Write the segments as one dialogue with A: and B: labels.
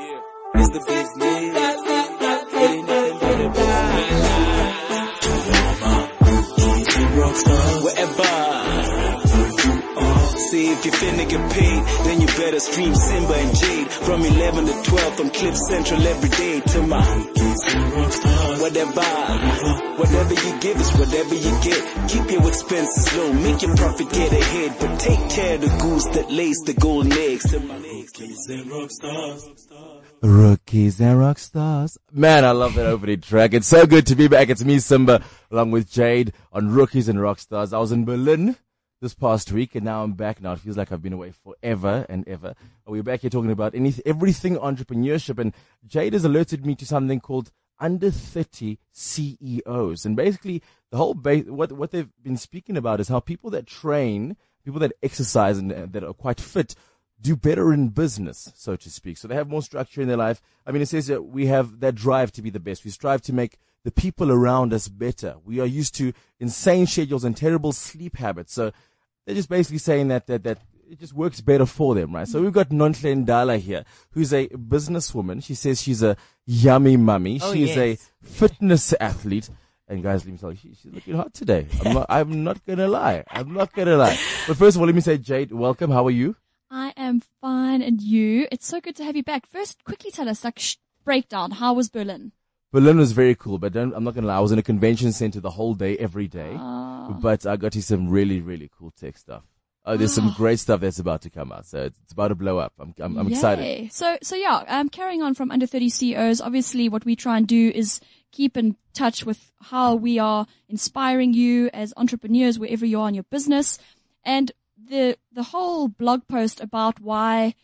A: It's the business. If you finna get paid, then you better stream Simba and Jade from 11 to 12 on Cliff Central every day to my whatever. Whatever you give is whatever you get. Keep your expenses low, make your profit get ahead, but take care of the goose that lays the golden eggs to my. Rookies and rock stars.
B: Man, I love that opening track. It's so good to be back. It's me, Simba, along with Jade on Rookies and Rock Stars. I was in Berlin this past week and now I'm back now. It feels like I've been away forever and ever. We're back here talking about anything, everything entrepreneurship and Jade has alerted me to something called under 30 CEOs. And basically the whole base, what, what they've been speaking about is how people that train, people that exercise and uh, that are quite fit do better in business, so to speak. So they have more structure in their life. I mean, it says that we have that drive to be the best. We strive to make the people around us better. We are used to insane schedules and terrible sleep habits. So they're just basically saying that, that, that it just works better for them, right? So we've got Nonhle Ndala here, who's a businesswoman. She says she's a yummy mummy.
C: Oh,
B: she's
C: yes.
B: a fitness athlete. And guys, let me tell you, she, she's looking hot today. I'm not, I'm not gonna lie. I'm not gonna lie. But first of all, let me say, Jade, welcome. How are you?
D: I am fine, and you? It's so good to have you back. First, quickly tell us, like, sh- breakdown. How was Berlin?
B: Berlin was very cool, but don't, I'm not gonna lie. I was in a convention center the whole day, every day.
D: Ah.
B: But I got you some really, really cool tech stuff. Oh, there's some great stuff that's about to come out. So it's, it's about to blow up. I'm, I'm, I'm excited.
D: So, so yeah, um, carrying on from under 30 CEOs, obviously what we try and do is keep in touch with how we are inspiring you as entrepreneurs wherever you are in your business. And the, the whole blog post about why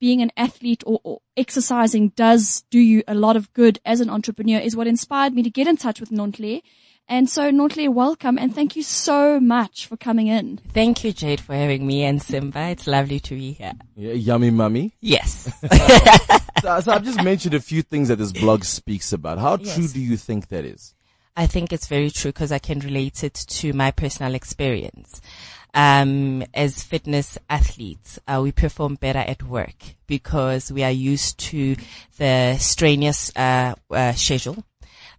D: being an athlete or, or exercising does do you a lot of good as an entrepreneur is what inspired me to get in touch with Nonhle. And so Nonhle, welcome and thank you so much for coming in.
C: Thank you, Jade, for having me and Simba. It's lovely to be here.
B: Yeah, yummy mummy.
C: Yes.
B: So, so I've just mentioned a few things that this blog speaks about. How
C: Yes.
B: true do you think that is?
C: I think it's very true because I can relate it to my personal experience. Um, as fitness athletes, uh, we perform better at work because we are used to the strenuous uh, uh, schedule.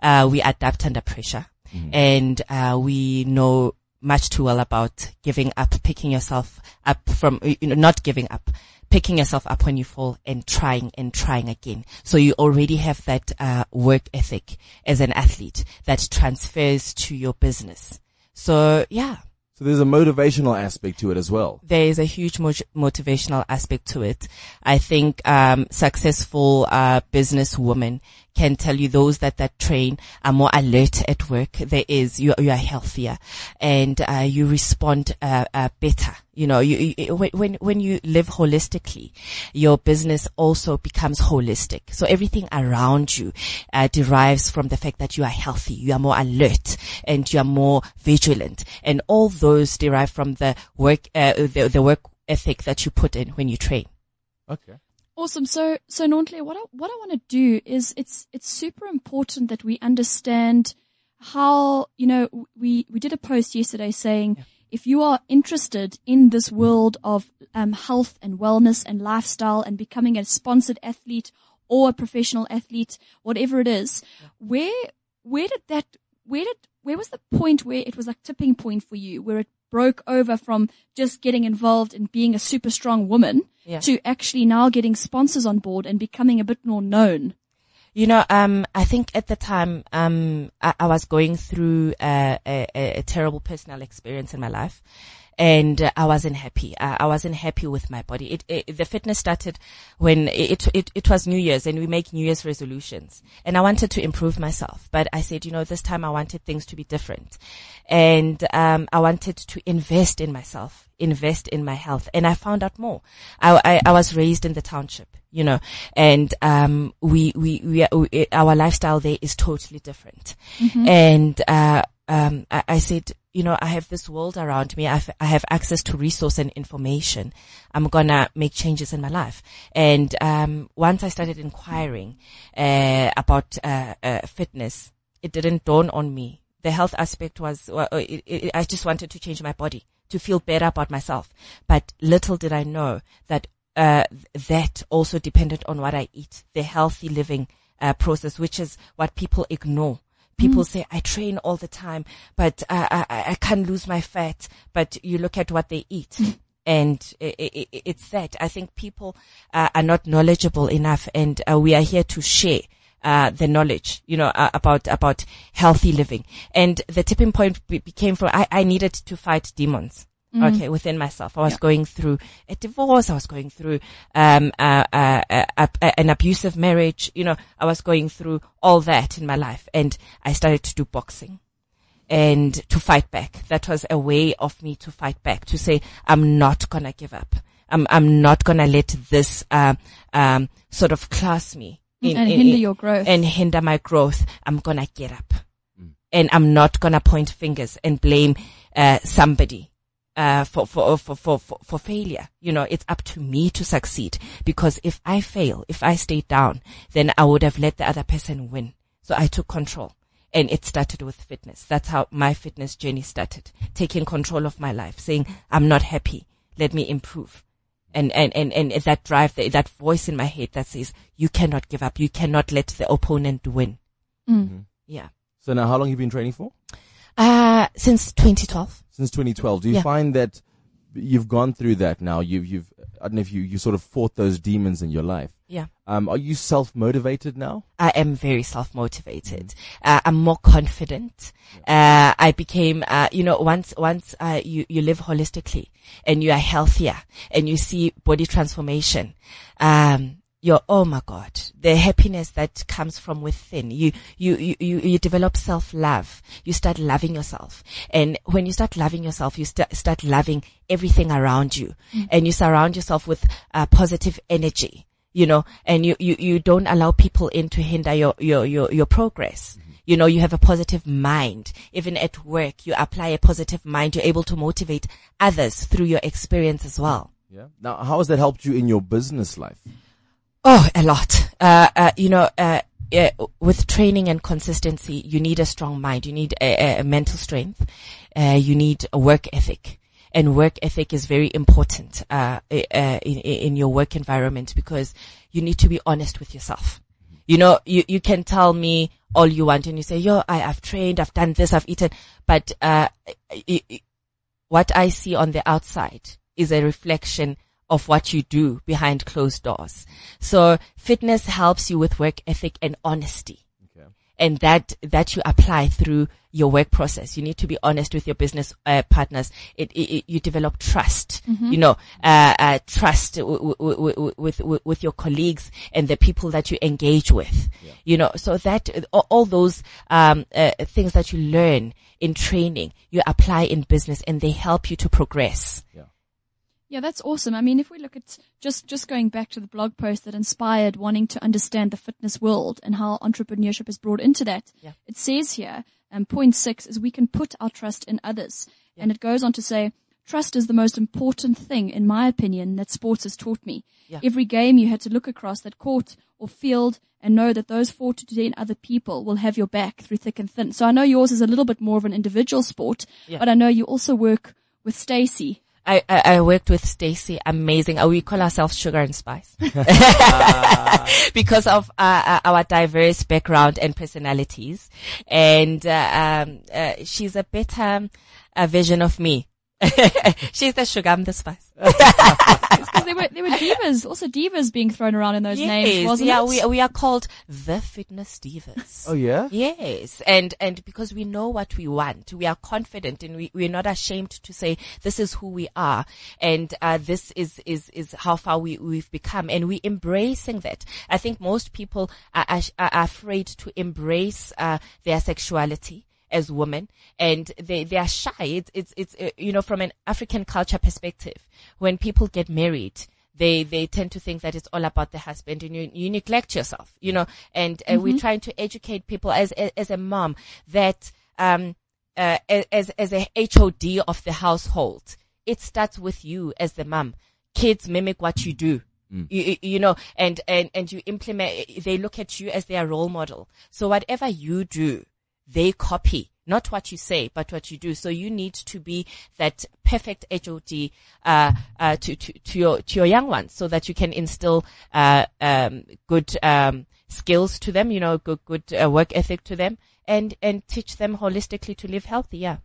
C: Uh, we adapt under pressure, and uh, we know much too well about giving up, picking yourself up from, you know, not giving up, picking yourself up when you fall and trying and trying again. So you already have that uh, work ethic as an athlete that transfers to your business. So yeah,
B: So there's a motivational aspect to it as well.
C: there is a huge mo- motivational aspect to it. I think um, successful uh, business women can tell you those that that train are more alert at work. There is you you are healthier and uh, you respond uh, uh, better. You know, you, you when- when you live holistically, your business also becomes holistic. So everything around you uh, derives from the fact that you are healthy, you are more alert, and you are more vigilant, and all those derive from the work uh, the, the work ethic that you put in when you train.
B: Okay.
D: Awesome. So, so Nonhle, what I, what I want to do is it's, it's super important that we understand how, you know, we, we did a post yesterday saying if you are interested in this world of um, health and wellness and lifestyle and becoming a sponsored athlete or a professional athlete, whatever it is, where, where did that, where did, where was the point where it was like tipping point for you, where it broke over from just getting involved in being a super strong woman
C: Yeah.
D: to actually now getting sponsors on board and becoming a bit more known?
C: You know, um, I think at the time, um, I, I was going through uh, a, a, a terrible personal experience in my life. And uh, I wasn't happy. I wasn't happy with my body. It, it, the fitness started when it, it, it was New Year's and we make New Year's resolutions. And I wanted to improve myself, but I said, you know, this time I wanted things to be different. And, um, I wanted to invest in myself, invest in my health. And I found out more. I, I, I was raised in the township, you know, and, um, we, we, we, we our lifestyle there is totally different. And, uh, um, I, I said, you know, I have this world around me. I have, I have access to resource and information. I'm gonna make changes in my life. And, um, once I started inquiring, uh, about, uh, uh, fitness, it didn't dawn on me. The health aspect was, well, it, it, I just wanted to change my body to feel better about myself. But little did I know that uh, that also depended on what I eat, the healthy living uh, process, which is what people ignore. People say, I train all the time, but uh, I, I, I can't lose my fat. But you look at what they eat. And i i- it's that I think people uh, are not knowledgeable enough, and uh, we are here to share uh, the knowledge, you know, uh, about about healthy living. And the tipping point be- became from I, I needed to fight demons. Okay, within myself, I was going through a divorce. I was going through um, uh, uh, uh, uh, an abusive marriage. You know, I was going through all that in my life, and I started to do boxing and to fight back. That was a way of me to fight back, to say, I'm not gonna give up. I'm, I'm not gonna let this, uh, um, sort of class me. in-
D: And
C: in-
D: hinder
C: in-
D: your growth.
C: And hinder my growth. I'm gonna get up. And I'm not gonna point fingers and blame, uh, somebody. Uh, for, for, uh, for, for, for, for failure. You know, it's up to me to succeed because if I fail, if I stay down, then I would have let the other person win. So I took control and it started with fitness. That's how my fitness journey started. Taking control of my life, saying, I'm not happy. Let me improve. And, and, and, and that drive, that voice in my head that says, you cannot give up. You cannot let the opponent win. Mm. Mm-hmm. Yeah.
B: So now, how long have you been training for?
C: Uh, since 2012.
B: Since 2012. Do you
C: Yeah.
B: find that you've gone through that now? You've, you've, I don't know if you, you sort of fought those demons in your life.
C: Yeah.
B: Um, are you self-motivated now?
C: I am very self-motivated. Uh, I'm more confident. Uh, I became, uh, you know, once, once, uh, you, you live holistically and you are healthier and you see body transformation, um, you're, oh my God, the happiness that comes from within. You, you, you, you, you develop self-love. You start loving yourself. And when you start loving yourself, you st- start loving everything around you and you surround yourself with, uh, positive energy you know, and you, you, you don't allow people in to hinder your, your, your, your progress. You know, you have a positive mind. Even at work, you apply a positive mind. You're able to motivate others through your experience as well.
B: Yeah. Now, how has that helped you in your business life?
C: Oh, a lot. Uh, uh, you know, uh, uh, with training and consistency, you need a strong mind. You need a, a- mental strength. Uh, you need a work ethic. And work ethic is very important, uh, in, in your work environment because you need to be honest with yourself. You know, you, you can tell me all you want and you say, yo, I, I've trained, I've done this, I've eaten, but, uh, i- i- what I see on the outside is a reflection of what you do behind closed doors. So fitness helps you with work ethic and honesty. And that, that you apply through your work process. You need to be honest with your business uh, partners. It, it, it- you develop trust, you know, uh, uh, trust w- w- w- with, with, with your colleagues and the people that you engage with, you know, so that all, all those, um, uh, things that you learn in training, you apply in business and they help you to progress.
D: Yeah, that's awesome. I mean, if we look at just, just going back to the blog post that inspired wanting to understand the fitness world and how entrepreneurship is brought into that,
C: Yeah.
D: it says here, um, point six is we can put our trust in others. And it goes on to say, trust is the most important thing, in my opinion, that sports has taught me.
C: Yeah.
D: Every game you had to look across that court or field and know that those 49 other people will have your back through thick and thin. So I know yours is a little bit more of an individual sport,
C: Yeah.
D: but I know you also work with Stacy.
C: I, I, I worked with Stacy, amazing. Uh, we call ourselves Sugar and Spice because of uh, uh, our diverse background and personalities. And uh, um, uh, she's a better uh, version of me. she's the sugar, I'm the spice.
D: Because there were there were divas, also divas being thrown around in those names, wasn't
C: yeah,
D: it?
C: we we are called the fitness divas.
B: Oh yeah.
C: Yes, and and because we know what we want, we are confident, and we we're not ashamed to say this is who we are, and uh, this is is is how far we we've become, and we embracing that. I think most people are, are, are afraid to embrace uh, their sexuality as women and they, they are shy. It's, it's, it's, uh, you know, from an African culture perspective, when people get married, they, they tend to think that it's all about the husband and you, you neglect yourself, you know, and uh, we're trying to educate people as, as, as a mom that, um, uh, as, as a HOD of the household, it starts with you as the mom. Kids mimic what you do. You, you- you know, and, and, and you implement, they look at you as their role model. So whatever you do, they copy. not what you say, but what you do. So you need to be that perfect HOD, uh, uh, to, to, to your, to your young ones so that you can instill, uh, um, good, um, skills to them, you know, good, good uh, work ethic to them and, and teach them holistically to live healthy. Yeah.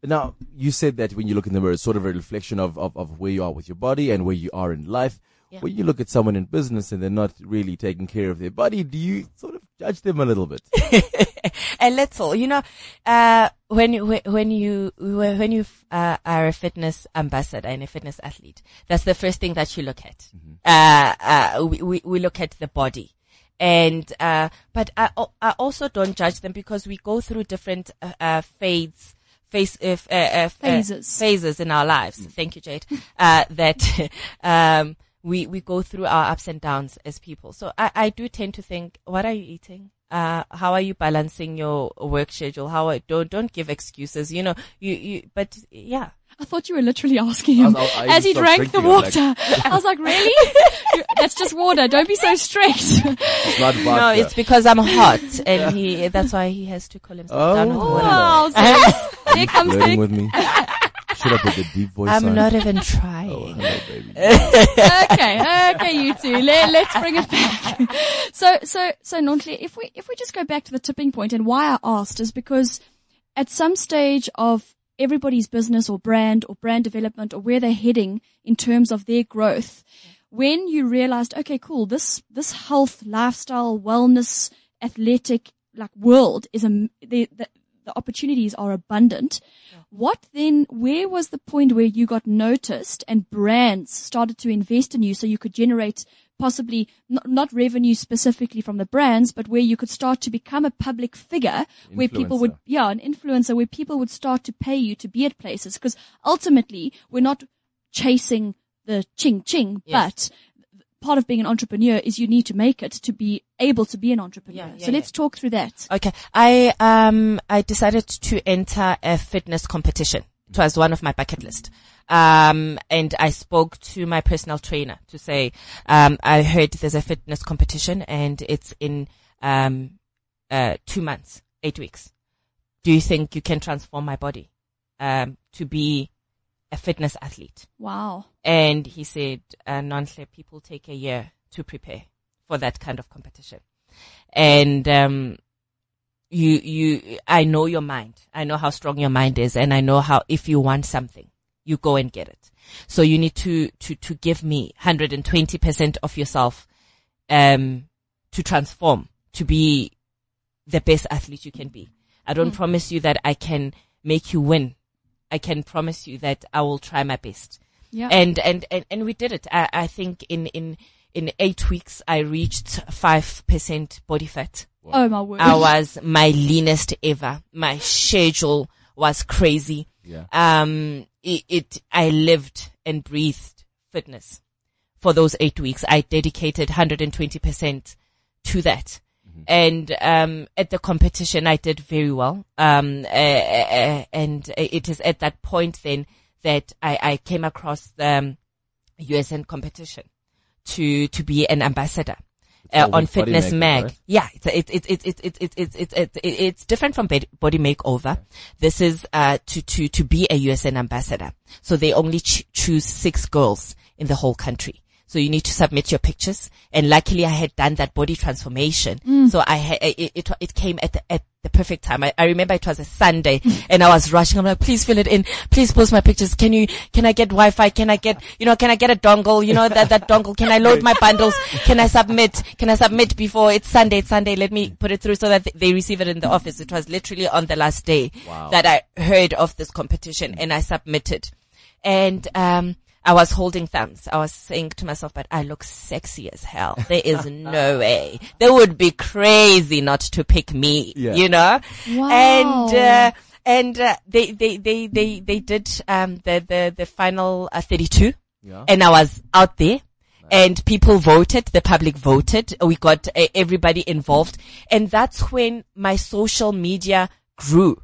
B: But now, you said that when you look in the mirror, it's sort of a reflection of, of, of where you are with your body and where you are in life.
C: Yeah.
B: When you look at someone in business and they're not really taking care of their body, do you sort of judge them a little bit?
C: a little, you know, uh, when you, when you, when you, uh, are a fitness ambassador and a fitness athlete, that's the first thing that you look at. Uh, uh, we, we, we look at the body. And, uh, but I, I also don't judge them because we go through different, uh, uh fades, face, uh, f- uh, f-
D: Phases.
C: phases in our lives. Thank you, Jade. Uh, that, um, we, we go through our ups and downs as people. So I, I do tend to think, what are you eating? Uh, how are you balancing your work schedule? How are, don't, don't give excuses, you know, you, you, but yeah.
D: I thought you were literally asking him
B: I was- I
D: as he drank the
B: drinking, I'm
D: water. I was like, really? You- That's just water. Don't be so strict.
B: It's.
C: No, it's because I'm hot and he, that's why he has to cool himself
B: Oh.
C: down with water.
D: wow. So there comes
B: flirting with me. Should I put the deep voice
C: I'm
B: on?
C: not even
B: Oh,
C: trying.
B: hello, baby.
D: okay, okay, you two. Let, let's bring it back. So, so, so Nonhle, if we, if we just go back to the tipping point and why I asked is because at some stage of everybody's business or brand or brand development or where they're heading in terms of their growth, when you realized, okay, cool, this, this health, lifestyle, wellness, athletic, like world is a, the, the, the opportunities are abundant. What then, where was the point where you got noticed and brands started to invest in you so you could generate possibly not, not revenue specifically from the brands, but where you could start to become a public figure where people would,
B: Influencer.
D: yeah, an influencer where people would start to pay you to be at places because ultimately we're not chasing the ching ching,
C: Yes.
D: but part of being an entrepreneur is you need to make it to be able to be an entrepreneur.
C: Yeah, yeah,
D: so let's
C: yeah.
D: talk through that.
C: Okay. I, um, I decided to enter a fitness competition. It was one of my bucket list. Um, and I spoke to my personal trainer to say, um, I heard there's a fitness competition and it's in, um, uh, two months, eight weeks. Do you think you can transform my body, um, to be a fitness athlete?
D: Wow.
C: And he said, uh, non-slip people take a year to prepare for that kind of competition. And, um, you, you, I know your mind. I know how strong your mind is and I know how if you want something, you go and get it. So you need to, to, to give me 120% of yourself, um, to transform, to be the best athlete you can be. I don't promise you that I can make you win. I can promise you that I will try my best
D: Yeah.
C: and and and, and we did it. I, I think in in in eight weeks I reached five percent body fat.
D: oh my word.
C: I was my leanest ever. My schedule was crazy.
B: Yeah.
C: Um, it, it I lived and breathed fitness for those eight weeks. I dedicated 120 percent to that. And um, at the competition, I did very well. Um, uh, uh, and it is at that point then that I, I came across the um, USN competition to to be an ambassador uh, on Fitness Mag.
B: right?
C: Yeah, it's it's it's it's it's it's it's it's it's, it's, it's different from body makeover. This is uh to to to be a USN ambassador. So they only ch- choose six girls in the whole country. So you need to submit your pictures. And luckily I had done that body transformation. So I had, it, it, it came at the, at the perfect time. I, I remember it was a Sunday and I was rushing. I'm like, please fill it in. Please post my pictures. Can you, can I get Wi-Fi? Can I get, you know, can I get a dongle? You know, that, that dongle. Can I load my bundles? Can I submit? Can I submit before it's Sunday? It's Sunday. Let me put it through so that they receive it in the office. It was literally on the last day
B: Wow.
C: that I heard of this competition and I submitted. And, um, I was holding thumbs. I was saying to myself, but I look sexy as hell. There is no way. They would be crazy not to pick me,
B: Yeah.
C: you know?
D: Wow.
C: And, uh, and, uh, they, they, they, they, they did, um, the, the, the final uh, 32
B: Yeah.
C: and I was out there. And people voted, the public voted, we got uh, everybody involved. And that's when my social media grew.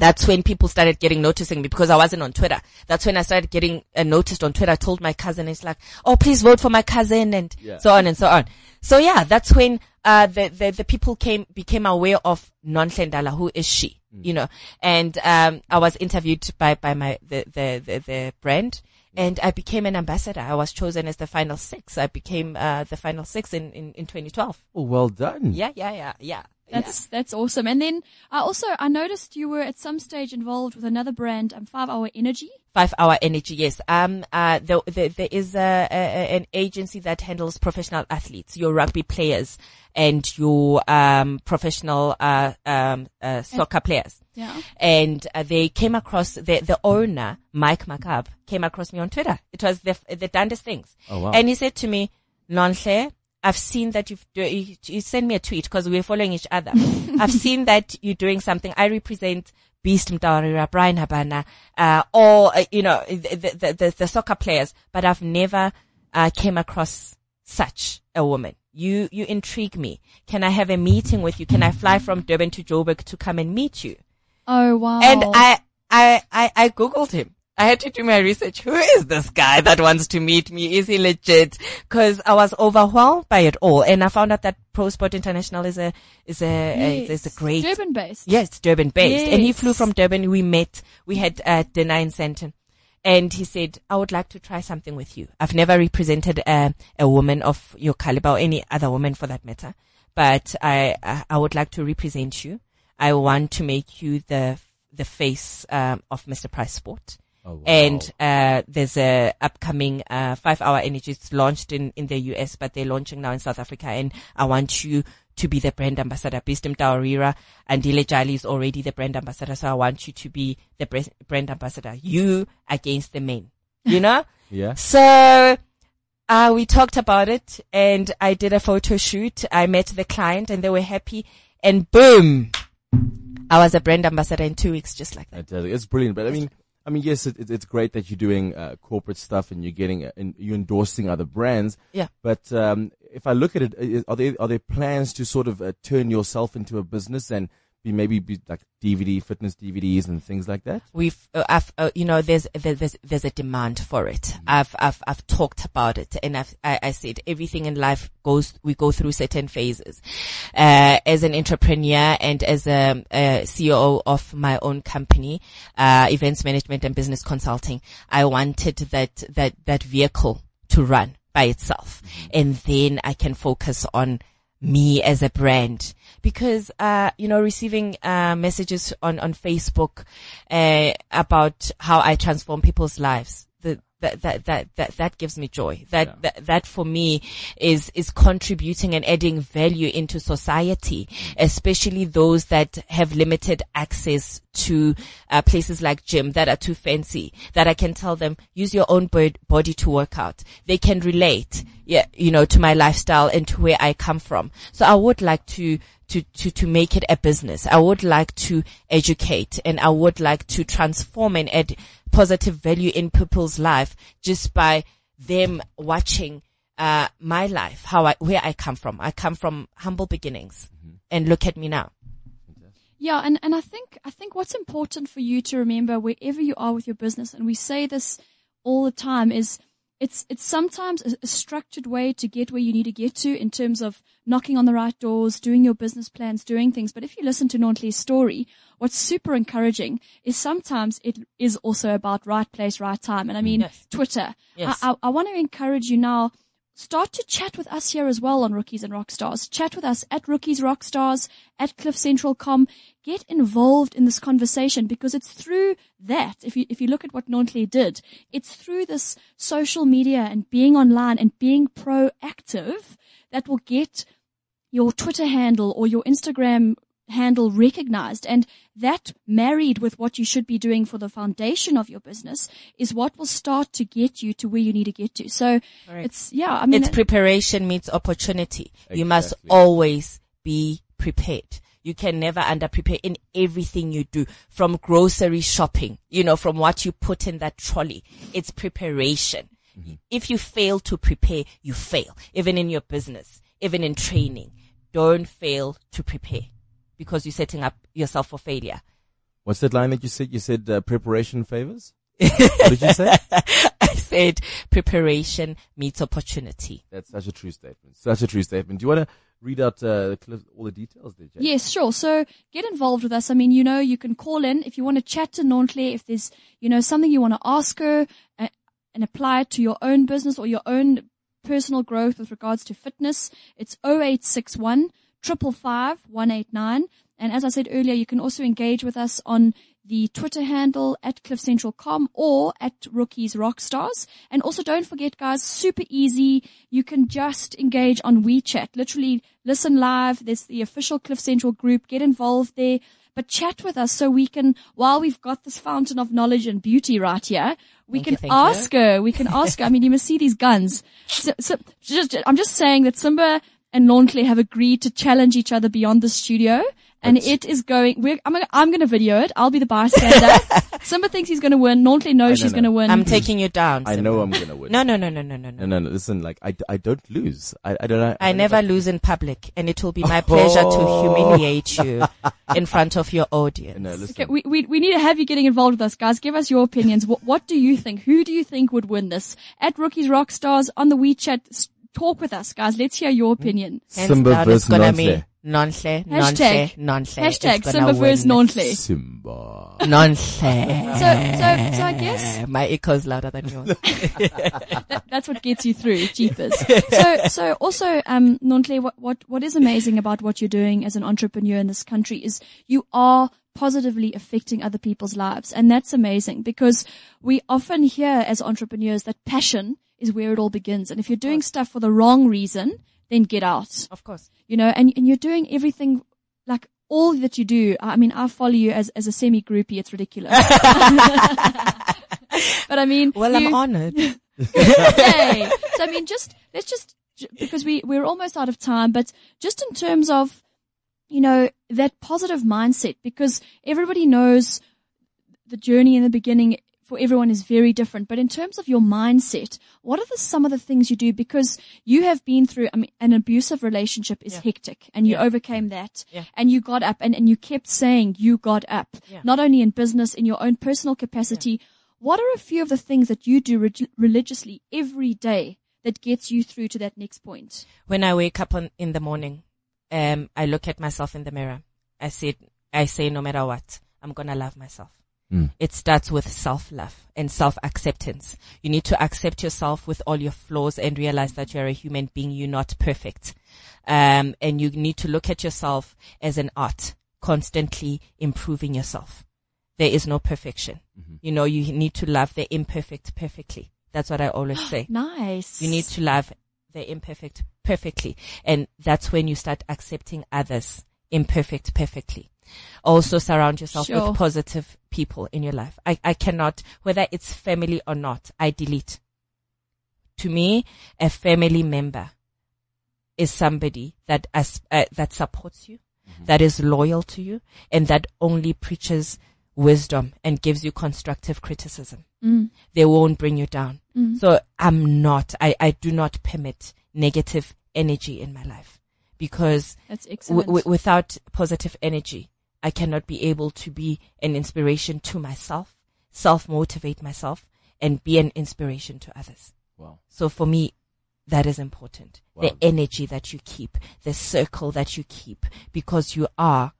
C: That's when people started getting noticing me because I wasn't on Twitter. That's when I started getting uh, noticed on Twitter. I told my cousin, it's like, oh, please vote for my cousin and
B: Yeah.
C: so on and so on. So yeah, that's when, uh, the, the, the people came, became aware of Nonhle Ndala. Who is she? you know, and, um, I was interviewed by, by my, the, the, the, the brand and I became an ambassador. I was chosen as the final six. I became, uh, the final six in, in, in 2012.
B: Oh, well done.
C: Yeah, yeah, yeah, yeah.
D: That's that's awesome. And then I also I noticed you were at some stage involved with another brand, um, Five Hour Energy.
C: Five Hour Energy, yes. Um, uh, the, the, there is a, a, an agency that handles professional athletes, your rugby players and your, um, professional, uh, um, uh, soccer players.
D: Yeah.
C: And uh, they came across, the, the owner, Mike McCabe, came across me on Twitter. It was the, the darndest things.
B: Oh, wow.
C: And he said to me, Nonhle, I've seen that you've, do, you, you sent me a tweet because we're following each other. I've seen that you're doing something. I represent Beast Mtawarira, Bryan Habana, uh, or, uh, you know, the, the, the, the soccer players, but I've never, uh, came across such a woman. You, you intrigue me. Can I have a meeting with you? Can I fly from Durban to Joburg to come and meet you?
D: Oh wow.
C: And I, I, I, I Googled him. I had to do my research. Who is this guy that wants to meet me? Is he legit? Cause I was overwhelmed by it all. And I found out that Pro Sport International is a, is a, a is a great,
D: Durban based.
C: yes, Durban based. And he flew from Durban. We met. We had uh, dinner in Sandton. And he said, I would like to try something with you. I've never represented a, a woman of your caliber or any other woman for that matter, but I, I, I would like to represent you. I want to make you the, the face, um, of Mr. Price Sport.
B: Oh, wow.
C: And, uh, there's a upcoming, uh, five hour energy. It's launched in, in the US, but they're launching now in South Africa. And I want you to be the brand ambassador. Beast Mtawarira and Dile Jali is already the brand ambassador. So I want you to be the brand ambassador. You against the men, you know?
B: yeah.
C: So, uh, we talked about it and I did a photo shoot. I met the client and they were happy and boom, I was a brand ambassador in two weeks, just like that.
B: It's brilliant. But I mean, I mean, yes, it, it, it's great that you're doing uh, corporate stuff and you're getting uh, and you're endorsing other brands.
C: Yeah.
B: But um, if I look at it, is- are there are there plans to sort of uh, turn yourself into a business and be maybe be like DVD fitness DVDs and things like that?
C: We've, uh, I've, uh, you know, there's, there's, there's a demand for it. I've, I've, I've talked about it and I've, I, I said everything in life goes, we go through certain phases. Uh, as an entrepreneur and as a, a CEO of my own company, uh, events management and business consulting, I wanted that, that, that vehicle to run by itself. And then I can focus on me as a brand. Because uh you know receiving uh messages on on Facebook uh about how I transform people's lives that that that that, that gives me joy. That, that that for me is is contributing and adding value into society especially those that have limited access to uh, places like gym that are too fancy that I can tell them use your own body to work out. They can relate yeah you know to my lifestyle and to where I come from. So I would like to to, to, to make it a business. I would like to educate and I would like to transform and add positive value in people's life just by them watching, uh, my life, how I, where I come from. I come from humble beginnings and look at me now.
D: Yeah, and, and I think I think what's important for you to remember wherever you are with your business, and we say this all the time, is it's it's sometimes a, a structured way to get where you need to get to in terms of knocking on the right doors, doing your business plans, doing things. But if you listen to Nonhle's story, what's super encouraging is sometimes it is also about right place, right time. And I mean, mm.
C: Yes.
D: Twitter.
C: Yes.
D: I, I, I want to encourage you now start to chat with us here as well on Rookies and Rockstars. Chat with us at Rookies Rockstars, at CliffCentral.com. Get involved in this conversation because it's through that, if you, if you look at what Nonhle did, it's through this social media and being online and being proactive that will get your Twitter handle or your Instagram handle recognized. And that married with what you should be doing for the foundation of your business is what will start to get you to where you need to get to. So it's, yeah, I mean,
C: it's preparation meets opportunity. You must always be prepared. You can never under prepare in everything you do from grocery shopping, you know, from what you put in that trolley. It's preparation. Mm-hmm. If you fail to prepare, you fail. Even in your business, even in training, don't fail to prepare because you're setting up yourself for failure.
B: What's that line that you said? You said uh, preparation favors. what did you say?
C: I said preparation meets opportunity.
B: That's such a true statement. Such a true statement. Do you want to read out uh, all the details there, Jay?
D: Yes, sure. So get involved with us. I mean, you know, you can call in if you want to chat to Nonhle, if there's, you know, something you want to ask her uh, and apply it to your own business or your own personal growth with regards to fitness. It's 0861 555 189. And as I said earlier, you can also engage with us on the Twitter handle at cliffcentral.com or at Rookies Rockstars. And also don't forget guys, super easy. You can just engage on WeChat. Literally listen live. There's the official Cliff Central group. Get involved there. But chat with us so we can, while we've got this fountain of knowledge and beauty right here, we
C: Thank
D: can
C: you.
D: ask her. We can ask her. I mean, you must see these guns. So, so just, I'm just saying that Simba and Nonhle have agreed to challenge each other beyond the studio. And it is going, we're, I'm gonna, I'm gonna video it. I'll be the bystander. Simba thinks he's gonna win. Nonhle knows
B: I
D: she's
B: know.
D: gonna win.
C: I'm taking you down.
B: I
C: Simba.
B: know I'm gonna win.
C: No, no, no, no, no, no, no.
B: no, no, no. Listen, like I, I don't lose. I, I don't know.
C: I
B: don't
C: never
B: know if
C: lose in public, and it will be my pleasure to
B: Oh.
C: humiliate you in front of your audience.
B: No, listen.
D: Okay, we, we, we need to have you getting involved with us, guys. Give us your opinions. What, what do you think? Who do you think would win this? At Rookies Rockstars on the WeChat, s- talk with us, guys. Let's hear your opinion.
B: Simba
C: down,
B: versus
C: it's gonna
B: Nonhle.
C: be Nonhle, Nonhle,
D: Hashtag-
C: Nonhle.
D: Hashtag
C: is gonna
D: Simba versus
C: win.
D: Nonhle.
B: Simba.
C: Nonhle.
D: So, so, so I guess
C: My echo's louder than yours.
D: that, that's what gets you through, jeepers. So, so also, um, Nonhle, what, what, what is amazing about what you're doing as an entrepreneur in this country is you are positively affecting other people's lives. And that's amazing because we often hear as entrepreneurs that passion is where it all begins. And if you're doing stuff for the wrong reason, then get out,
C: of course.
D: you know, and, and you're doing everything like all that you do. I mean, I follow you as, as a semi groupie. It's ridiculous. but I mean,
C: Well,
D: you-
C: I'm honored.
D: Yay. So I mean, just let's just because we we're almost out of time, but just in terms of you know that positive mindset, because everybody knows the journey in the beginning for everyone is very different. But in terms of your mindset, what are the some of the things you do? Because you have been through, I mean, an abusive relationship is
C: Yeah.
D: hectic, and you
C: Yeah.
D: overcame that,
C: Yeah.
D: and you got up, and and you kept saying you got up, not only in business, in your own personal capacity. What are a few of the things that you do reg- religiously every day that gets you through to that next point?
C: when I wake up on, in the morning, um, I look at myself in the mirror. I say, I say, no matter what, I'm gonna love myself.
B: Mm.
C: It starts with self-love and self-acceptance. You need to accept yourself with all your flaws and realize that you're a human being. You're not perfect. Um, and you need to look at yourself as an art, constantly improving yourself. There is no perfection. You know, you need to love the imperfect perfectly. That's what I always say.
D: Nice.
C: You need to love the imperfect perfectly. And that's when you start accepting others imperfect perfectly. Also surround yourself
D: Sure.
C: with positive people in your life. I, I cannot, whether it's family or not, I delete. To me, a family member is somebody that as, uh, that supports you, that is loyal to you, and that only preaches wisdom and gives you constructive criticism
D: Mm.
C: they won't bring you down. So I'm not, I, I do not permit negative energy in my life because
D: That's
C: w- w- without positive energy, I cannot be able to be an inspiration to myself, self motivate myself and be an inspiration to others.
B: Wow.
C: So for me, that is important.
B: Wow.
C: The energy that you keep, the circle that you keep, because you are,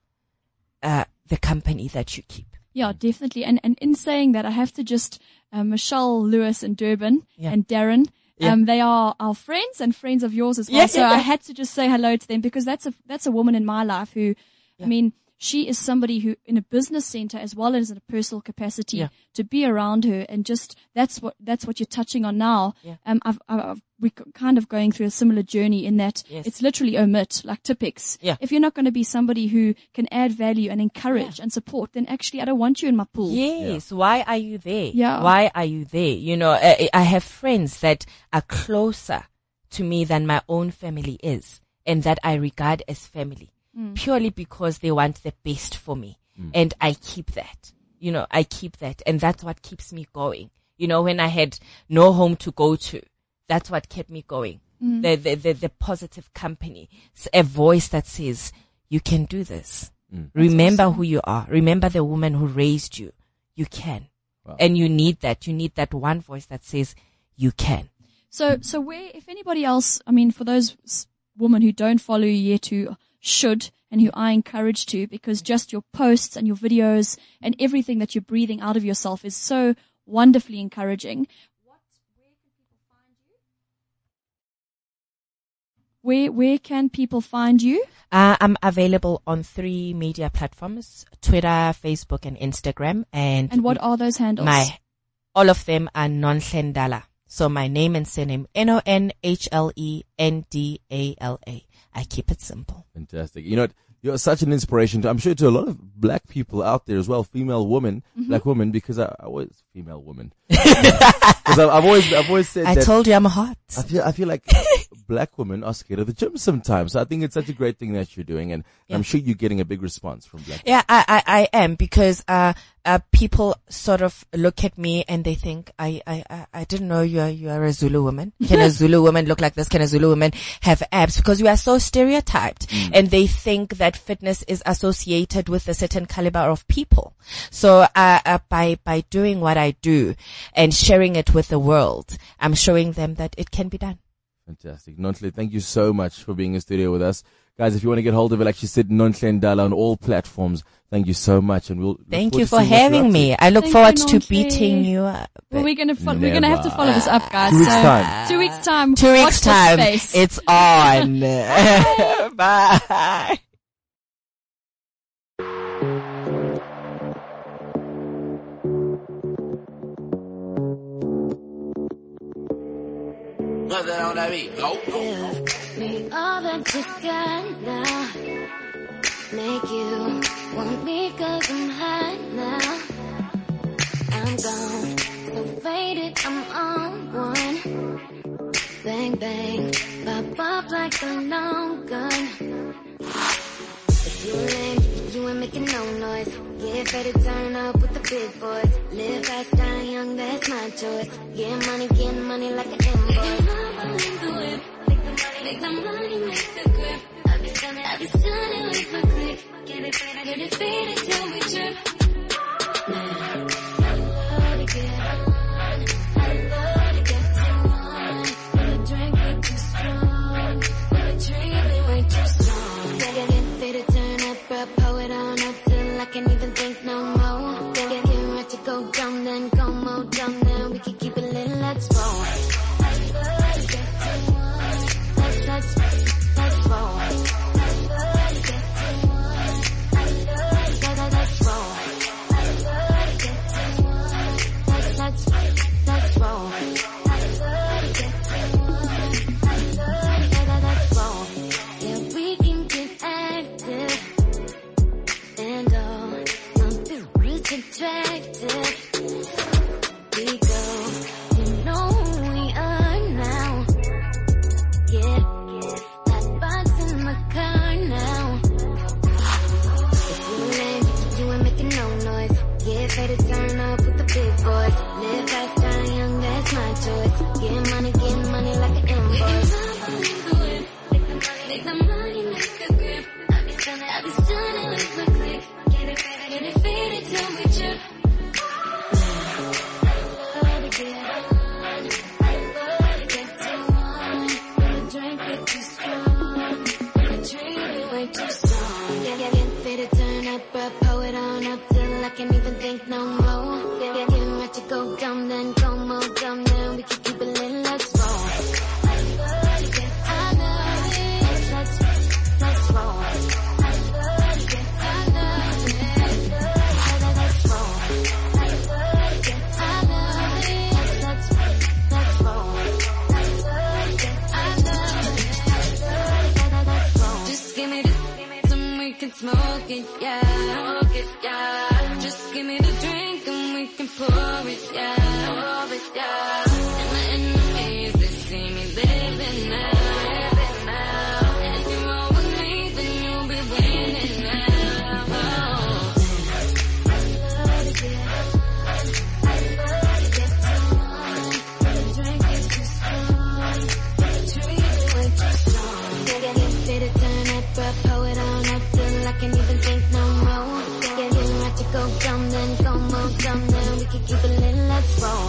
C: uh, the company that you keep.
D: Yeah, definitely. And and in saying that, I have to just uh, Michelle Lewis and Durban
C: Yeah.
D: and Darren.
C: Yeah.
D: Um, they are our friends and friends of yours as well.
C: Yeah,
D: so
C: yeah,
D: I had to just say hello to them because that's a that's a woman in my life who, I mean, she is somebody who, in a business center as well as in a personal capacity,
C: Yeah.
D: to be around her and just that's what that's what you're touching on now.
C: Yeah.
D: Um, I've, I've, I've we're kind of going through a similar journey in that
C: Yes.
D: it's literally omit like Tipex.
C: Yeah.
D: If you're not going to be somebody who can add value and encourage and support, then actually I don't want you in my pool.
C: Yes. Why are you there?
D: Yeah.
C: Why are you there? You know, I, I have friends that are closer to me than my own family is and that I regard as family Mm. purely because they want the best for me. Mm. And I keep that. You know, I keep that. And that's what keeps me going. You know, when I had no home to go to, that's what kept me going. Mm. The, the, the, the positive company, a voice that says, you can do this. Remember who you are. Remember the woman who raised you. You can.
B: Wow.
C: And you need that. You need that one voice that says, you can.
D: So, so where, if anybody else, I mean, for those women who don't follow you yet who should and who I encourage to because just your posts and your videos and everything that you're breathing out of yourself is so wonderfully encouraging. Where where can people find you?
C: Uh, I'm available on three media platforms: Twitter, Facebook, and Instagram. And
D: And what are those handles?
C: my all of them are Nonhlendala. So my name and surname N O N H L E N D A L A. I keep it simple.
B: Fantastic. You know, what? You're such an inspiration to, I'm sure to a lot of black people out there as well, female women,
C: Mm-hmm.
B: black women, because I, I always, female women. Because I've, I've always, I've always said
C: I
B: that
C: told you I'm hot.
B: I feel, I feel like black women are scared of the gym sometimes. So I think it's such a great thing that you're doing and I'm sure you're getting a big response from black
C: Yeah, I, I, I am because, uh, uh, people sort of look at me and they think, I, I, I, I didn't know you're, you're a Zulu woman. Can a Zulu woman look like this? Can a Zulu woman have abs? Because we are so stereotyped and they think that fitness is associated with a certain caliber of people. So, uh, uh, by, by doing what I do and sharing it with the world, I'm showing them that it can be done.
B: Fantastic. Nonhle, thank you so much for being in studio with us. Guys, if you want to get hold of it, like she said, Nonhle Ndala on all platforms. Thank you so much. And we'll
C: Thank you for
B: seeing what you're
C: having me. I look
D: Thank
C: forward
D: you,
C: to beating you up.
D: Well, we're gonna fo- we're gonna have to follow this up, guys.
B: Two weeks
D: So,
B: time.
D: Two weeks time.
C: Two weeks time. It's on. Bye.
E: Put on that beat. Go.
F: Me all got now. Make you want me cause I'm hot now. I'm gone, so faded, I'm on one. Bang bang, pop off like a long gun. If you lame, you ain't making no noise. Get ready to turn up with the big boys. Live fast, die young, that's my choice. Get money, get money like an invoice. Make the money, make the money, make the grip. I be stunning, I be stunning with my click. Get it, get it, faded till we trip. Man, I can't even think keep let's roll.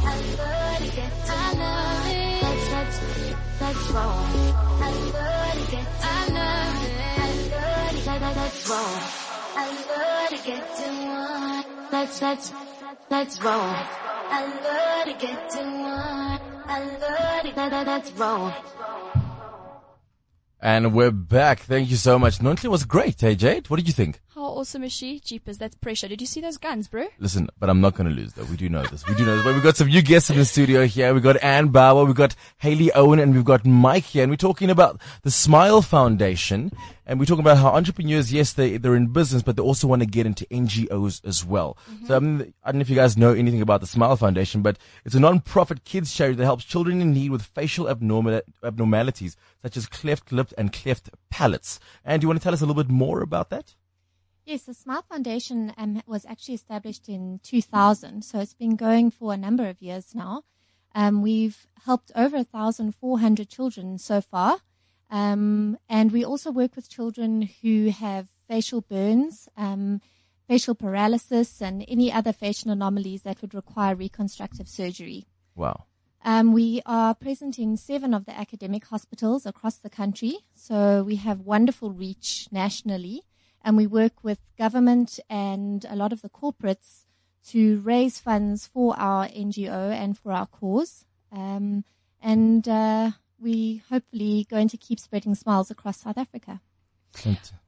F: I love it. Let's, let's, that's wrong. I love it. I love it. That's wrong. I love to get to one. That's, that's, that's wrong. I love to get to one. I love that's wrong.
B: And we're back. Thank you so much. Nonhle was great, hey Jade? What did you think?
D: Is she? Jeepers, that's pressure. Did you see those guns, bro?
B: Listen, but I'm not going to lose though. We do know this. We do know this. But we've got some new guests in the studio here. We've got Anne Bauer, we've got Haley Owen, and we've got Mike here. And we're talking about the Smile Foundation. And we're talking about how entrepreneurs, yes, they, they're in business, but they also want to get into NGOs as well. Mm-hmm. So I, mean, I don't know if you guys know anything about the Smile Foundation, but it's a non-profit kids charity that helps children in need with facial abnormal, abnormalities such as cleft lips and cleft palates. And do you want to tell us a little bit more about that?
E: Yes, the Smile Foundation um, was actually established in 2000, so it's been going for a number of years now. Um, we've helped over 1,400 children so far, um, and we also work with children who have facial burns, um, facial paralysis, and any other facial anomalies that would require reconstructive surgery.
B: Wow.
E: Um, we are present in seven of the academic hospitals across the country, so we have wonderful reach nationally, and we work with government and a lot of the corporates to raise funds for our NGO and for our cause. Um, and uh, we hopefully going to keep spreading smiles across South Africa.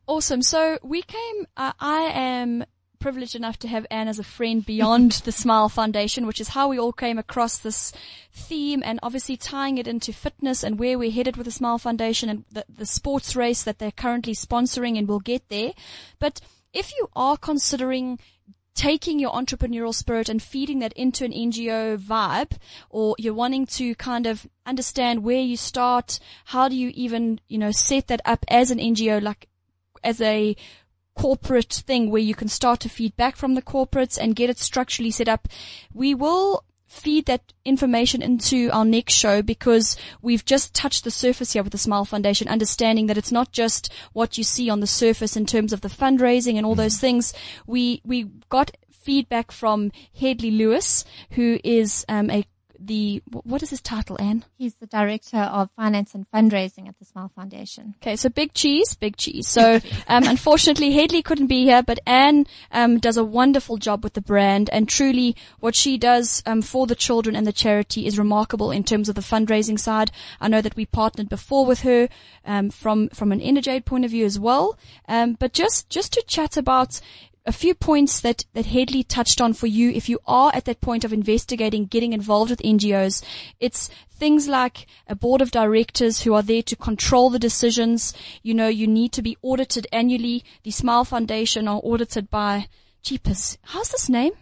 D: Awesome. So we came, uh, I am privileged enough to have Anne as a friend beyond the Smile Foundation, which is how we all came across this theme and obviously tying it into fitness and where we're headed with the Smile Foundation and the, the sports race that they're currently sponsoring and we'll get there. But if you are considering taking your entrepreneurial spirit and feeding that into an NGO vibe, or you're wanting to kind of understand where you start, how do you even, you know, set that up as an NGO, like as a corporate thing where you can start to feed back from the corporates and get it structurally set up. We will feed that information into our next show because we've just touched the surface here with the Smile Foundation, understanding that it's not just what you see on the surface in terms of the fundraising and all those things. We, we got feedback from Headley Lewis, who is um, a the what is his title, Anne?
E: He's the director of finance and fundraising at the Smile Foundation.
D: Okay, so big cheese, big cheese. So, um, unfortunately, Headley couldn't be here, but Anne um, does a wonderful job with the brand, and truly, what she does um, for the children and the charity is remarkable in terms of the fundraising side. I know that we partnered before with her um, from from an Energade point of view as well, um, but just just to chat about a few points that, that Headley touched on for you if you are at that point of investigating, getting involved with NGOs. It's things like a board of directors who are there to control the decisions. You know, you need to be audited annually. The Smile Foundation are audited by, jeepers, how's this name?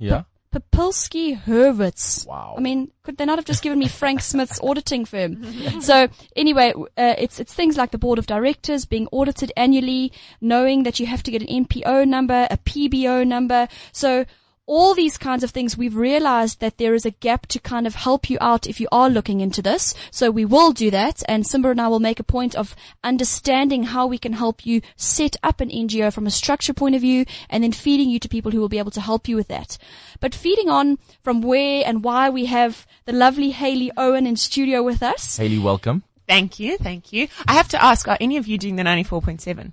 B: Yeah.
D: Papilski Hurwitz.
B: Wow.
D: I mean, could they not have just given me Frank Smith's auditing firm? so anyway, uh, it's it's things like the board of directors being audited annually, knowing that you have to get an NPO number, a PBO number. So all these kinds of things, we've realized that there is a gap to kind of help you out if you are looking into this. So we will do that. And Simba and I will make a point of understanding how we can help you set up an NGO from a structure point of view and then feeding you to people who will be able to help you with that. But feeding on from where and why we have the lovely Haley Owen in studio with us.
B: Haley, welcome.
G: Thank you, thank you. I have to ask, are any of you doing the 94.7?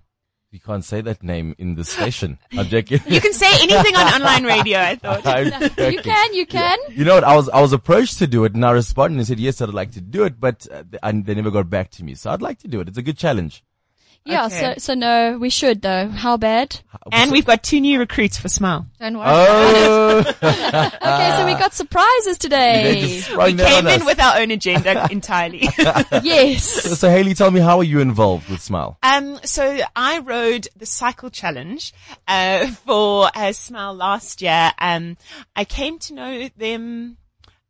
B: You can't say that name in the station. I'm joking.
G: You can say anything on online radio, I thought.
D: You can, you can.
B: You know what? I was I was approached to do it, and I responded and said yes, I'd like to do it, but uh, th- and they never got back to me. So I'd like to do it. It's a good challenge.
D: Yeah,
G: Okay.
D: so, so no, we should though. How bad?
G: And we've got two new recruits for Smile.
E: Don't worry.
B: Oh,
D: Okay, so we got surprises today.
G: We came in with our own agenda entirely.
D: yes.
B: So Haley, tell me, how are you involved with Smile?
G: Um, so I rode the cycle challenge uh, for uh, Smile last year. Um, I came to know them.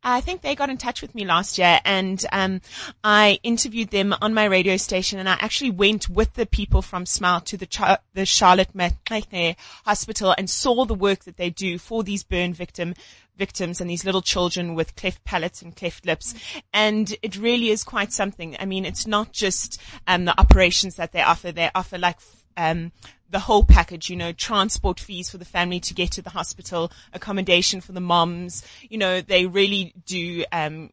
G: I think they got in touch with me last year and um, I interviewed them on my radio station and I actually went with the people from Smile to the, Char- the Charlotte Maxeke Hospital and saw the work that they do for these burn victim victims and these little children with cleft palates and cleft lips. And it really is quite something. I mean, it's not just um, the operations that they offer. They offer like um, the whole package, you know, transport fees for the family to get to the hospital, accommodation for the moms. You know, they really do um,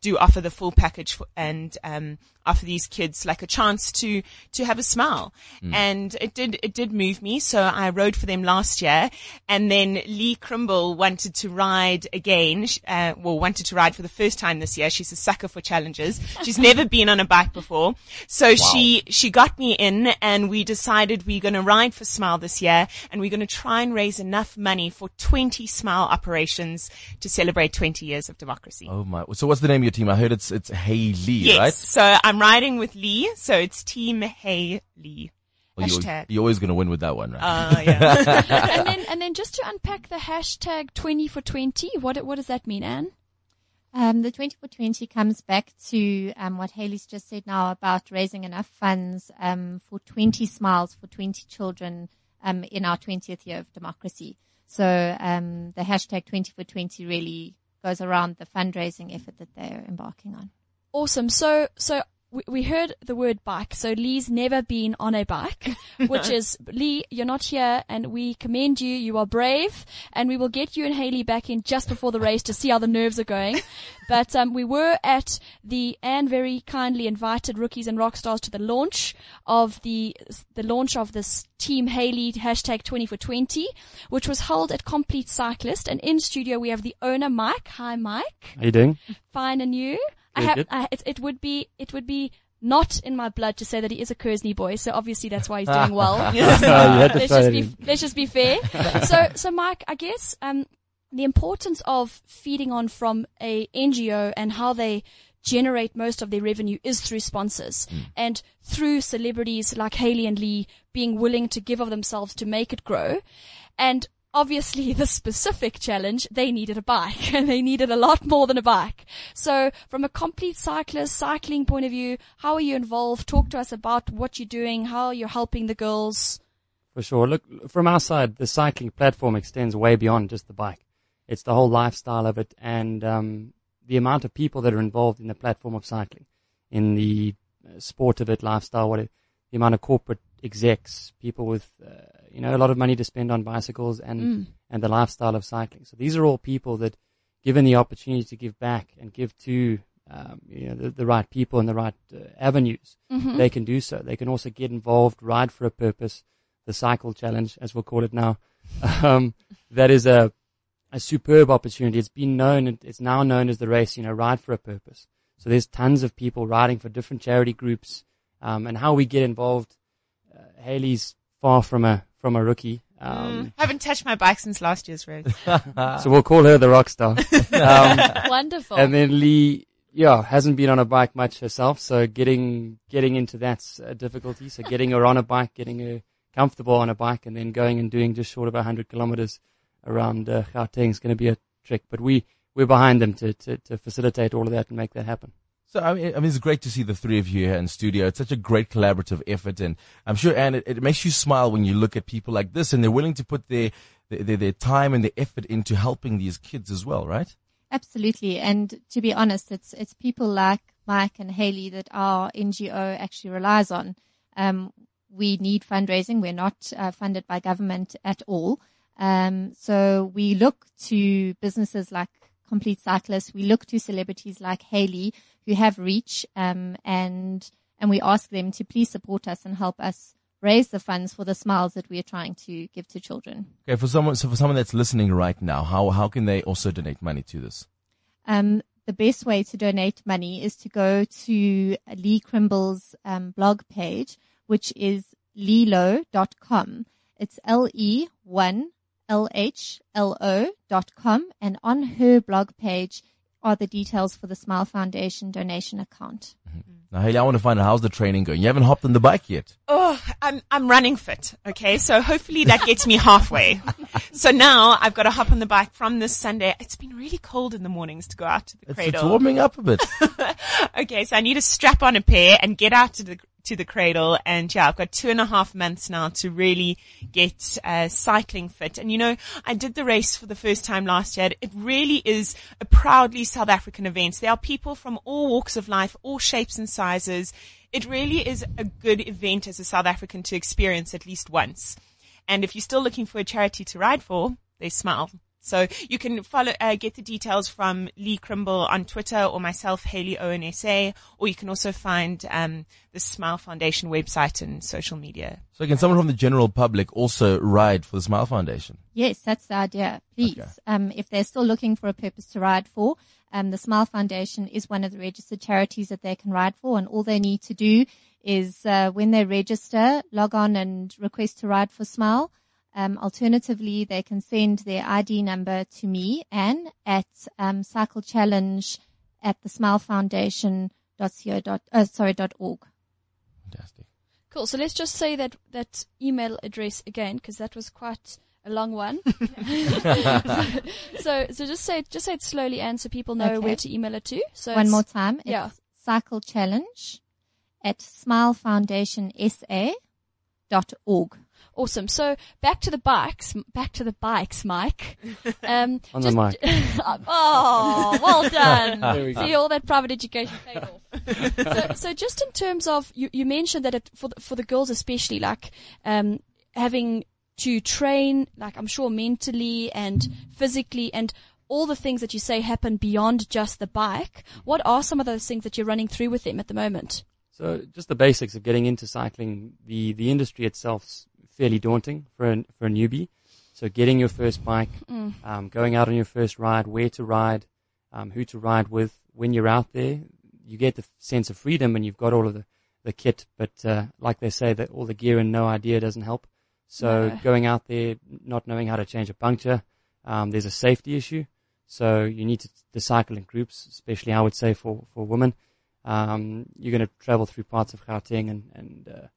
G: do offer the full package for, and um, offer these kids like a chance to to have a smile. And it did it did move me. So I rode for them last year, and then Lee Crimble wanted to ride again. Uh, well, wanted to ride for the first time this year. She's a sucker for challenges. She's never been on a bike before, so she she got me in, and we decided we're going to ride for Smile this year, and we're going to try and raise enough money for 20 Smile operations to celebrate 20 years of democracy.
B: Oh my! So what's the name of your team? I heard it's it's Hey Lee,
G: Yes.
B: right?
G: So I'm riding with Lee. So it's Team Hey Lee.
B: Well, you-
G: Hashtag.
B: You're always gonna win with that one, right?
G: Uh, yeah.
D: and then and then just to unpack the hashtag twenty for twenty, what what does that mean, Anne?
E: Um, the 20 for 20 comes back to um, what Haley's just said now about raising enough funds um, for 20 smiles for 20 children um, in our 20th year of democracy. So um, the hashtag 20 for 20 really goes around the fundraising effort that they're embarking on.
D: Awesome. So so we, we heard the word bike. So Lee's never been on a bike, which is Lee. You're not here, and we commend you. You are brave, and we will get you and Haley back in just before the race to see how the nerves are going. But um, we were at the Anne very kindly invited rookies and rock stars to the launch of the the launch of this Team Haley hashtag 20 for 20, which was held at Complete Cyclist. And in studio we have the owner Mike. Hi, Mike.
H: How are you doing?
D: Fine, and you? I have. I, it, it would be. It would be not in my blood to say that he is a Kearsney boy. So obviously that's why he's doing well.
H: You had to
D: let's just be let's just be fair. so so Mike, I guess um the importance of feeding on from a NGO and how they generate most of their revenue is through sponsors and through celebrities like Haley and Lee being willing to give of themselves to make it grow. And obviously the specific challenge, they needed a bike and they needed a lot more than a bike. So from a complete cyclist, cycling point of view, how are you involved? Talk to us about what you're doing, how you're helping the girls.
H: For sure. Look, from our side, the cycling platform extends way beyond just the bike. It's the whole lifestyle of it and um, the amount of people that are involved in the platform of cycling, in the uh, sport of it, lifestyle, what it, the amount of corporate execs, people with, uh, you know, a lot of money to spend on bicycles and,
D: Mm.
H: and the lifestyle of cycling. So these are all people that, given the opportunity to give back and give to, um, you know, the, the right people and the right uh, avenues,
D: Mm-hmm.
H: they can do so. They can also get involved, ride for a purpose, the cycle challenge, as we'll call it now. Um, that is a, a superb opportunity. It's been known, and it's now known as the race, you know, ride for a purpose. So there's tons of people riding for different charity groups, um, and how we get involved. Uh, Haley's far from a, from a rookie. Um,
G: Mm, haven't touched my bike since last year's race.
H: so we'll call her the rock star. um,
D: Wonderful.
H: and then Lee, yeah, hasn't been on a bike much herself, so getting getting into that's a difficulty. So getting her on a bike, getting her comfortable on a bike, and then going and doing just short of hundred kilometers around uh, Gauteng is going to be a trick. But we we're behind them to, to to facilitate all of that and make that happen.
B: So I mean, I mean, it's great to see the three of you here in studio. It's such a great collaborative effort, and I'm sure, and it, it makes you smile when you look at people like this, and they're willing to put their their, their, their time and their effort into helping these kids as well, right?
E: Absolutely. And to be honest, it's, it's people like Mike and Haley that our NGO actually relies on. Um, we need fundraising. We're not uh, funded by government at all. Um, so we look to businesses like Complete Cyclists. We look to celebrities like Haley who have reach, um, and, and we ask them to please support us and help us raise the funds for the smiles that we are trying to give to children.
B: Okay, for someone, so for someone that's listening right now, how how can they also donate money to this?
E: um, the best way to donate money is to go to Lee Crimble's um, blog page, which is lelo.com. It's L-E-1-L-H-L-O dot com. And on her blog page are the details for the Smile Foundation donation account. Mm-hmm.
B: Now, Haley, I want to find out how's the training going. You haven't hopped on the bike yet.
G: Oh, I'm I'm running fit. Okay, so hopefully that gets me halfway. so now I've got to hop on the bike from this Sunday. It's been really cold in the mornings to go out to the
B: It's,
G: cradle.
B: it's warming up a bit.
G: okay, so I need to strap on a pair and get out to the to the cradle. And yeah, I've got two and a half months now to really get uh, cycling fit. And you know, I did the race for the first time last year. It really is a proudly South African event. There are people from all walks of life, all shapes and sizes. It really is a good event as a South African to experience at least once. And if you're still looking for a charity to ride for, they smile. So you can follow, uh, get the details from Lee Crimble on Twitter or myself, Haley ONSA, or you can also find, um, the Smile Foundation website and social media.
B: So can someone from the general public also ride for the Smile Foundation?
E: Yes, that's the idea. Please,
B: Okay.
E: um, if they're still looking for a purpose to ride for, um, the Smile Foundation is one of the registered charities that they can ride for, and all they need to do is uh, when they register, log on and request to ride for Smile. Um, alternatively, they can send their ID number to me, Anne, at um, Cycle Challenge at the Smile Foundation. Dot, uh, sorry, dot org.
B: Fantastic.
D: Cool. So let's just say that that email address again, because that was quite a long one. so so just say it, just say it slowly, and so people know
E: Okay.
D: where to email it to. So
E: One more time. It's
D: yeah.
E: Cycle Challenge at smilefoundationsa.org.
D: Awesome. So back to the bikes. Back to the bikes, Mike. Um,
H: On the mic.
D: oh, well done.
H: There we go.
D: See, all that private education paid off. so, so just in terms of, you, you mentioned that it, for the, for the girls especially, like um, having to train, like I'm sure mentally and physically, and all the things that you say happen beyond just the bike. What are some of those things that you're running through with them at the moment?
H: So just the basics of getting into cycling. The the industry itself's fairly daunting for a, for a newbie. So getting your first bike, um, going out on your first ride, where to ride, um, who to ride with. When you're out there, you get the sense of freedom and you've got all of the, the kit. But uh, like they say, that all the gear and no idea doesn't help. So
D: No.
H: going out there, not knowing how to change a puncture, um, there's a safety issue. So you need to, to cycle in groups, especially I would say for, for women. Um, you're going to travel through parts of Gauteng and, and, uh,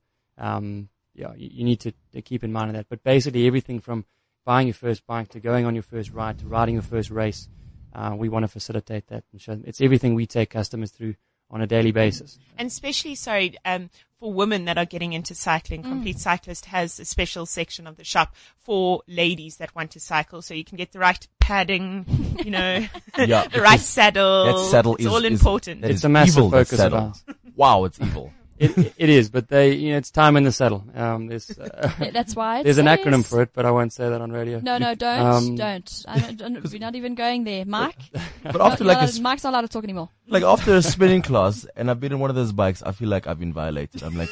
H: um, yeah, you, you need to, to keep in mind that. But basically everything from buying your first bike to going on your first ride to riding your first race, uh, we want to facilitate that and show it's everything we take customers through on a daily basis.
G: And especially, sorry, um, for women that are getting into cycling, Complete Cyclist has a special section of the shop for ladies that want to cycle. So you can get the right padding, you know,
B: Yeah,
G: the right saddle.
B: That saddle
G: it's
B: is
G: all
B: is-
G: important.
B: that
H: It's
B: is
H: a massive
B: evil,
H: focus of ours.
B: Wow, it's evil.
H: It, it is, but they, you know, it's time in the saddle. Um, there's, uh,
D: That's why it
H: there's an acronym for it, but I won't say that on radio.
D: No, no, don't,
H: Um,
D: don't. I don't, don't. We're not even going there, Mike.
B: But after like a,
D: Not- Mike's not allowed to talk anymore.
B: like after a spinning class, and I've been in one of those bikes, I feel like I've been violated. I'm like,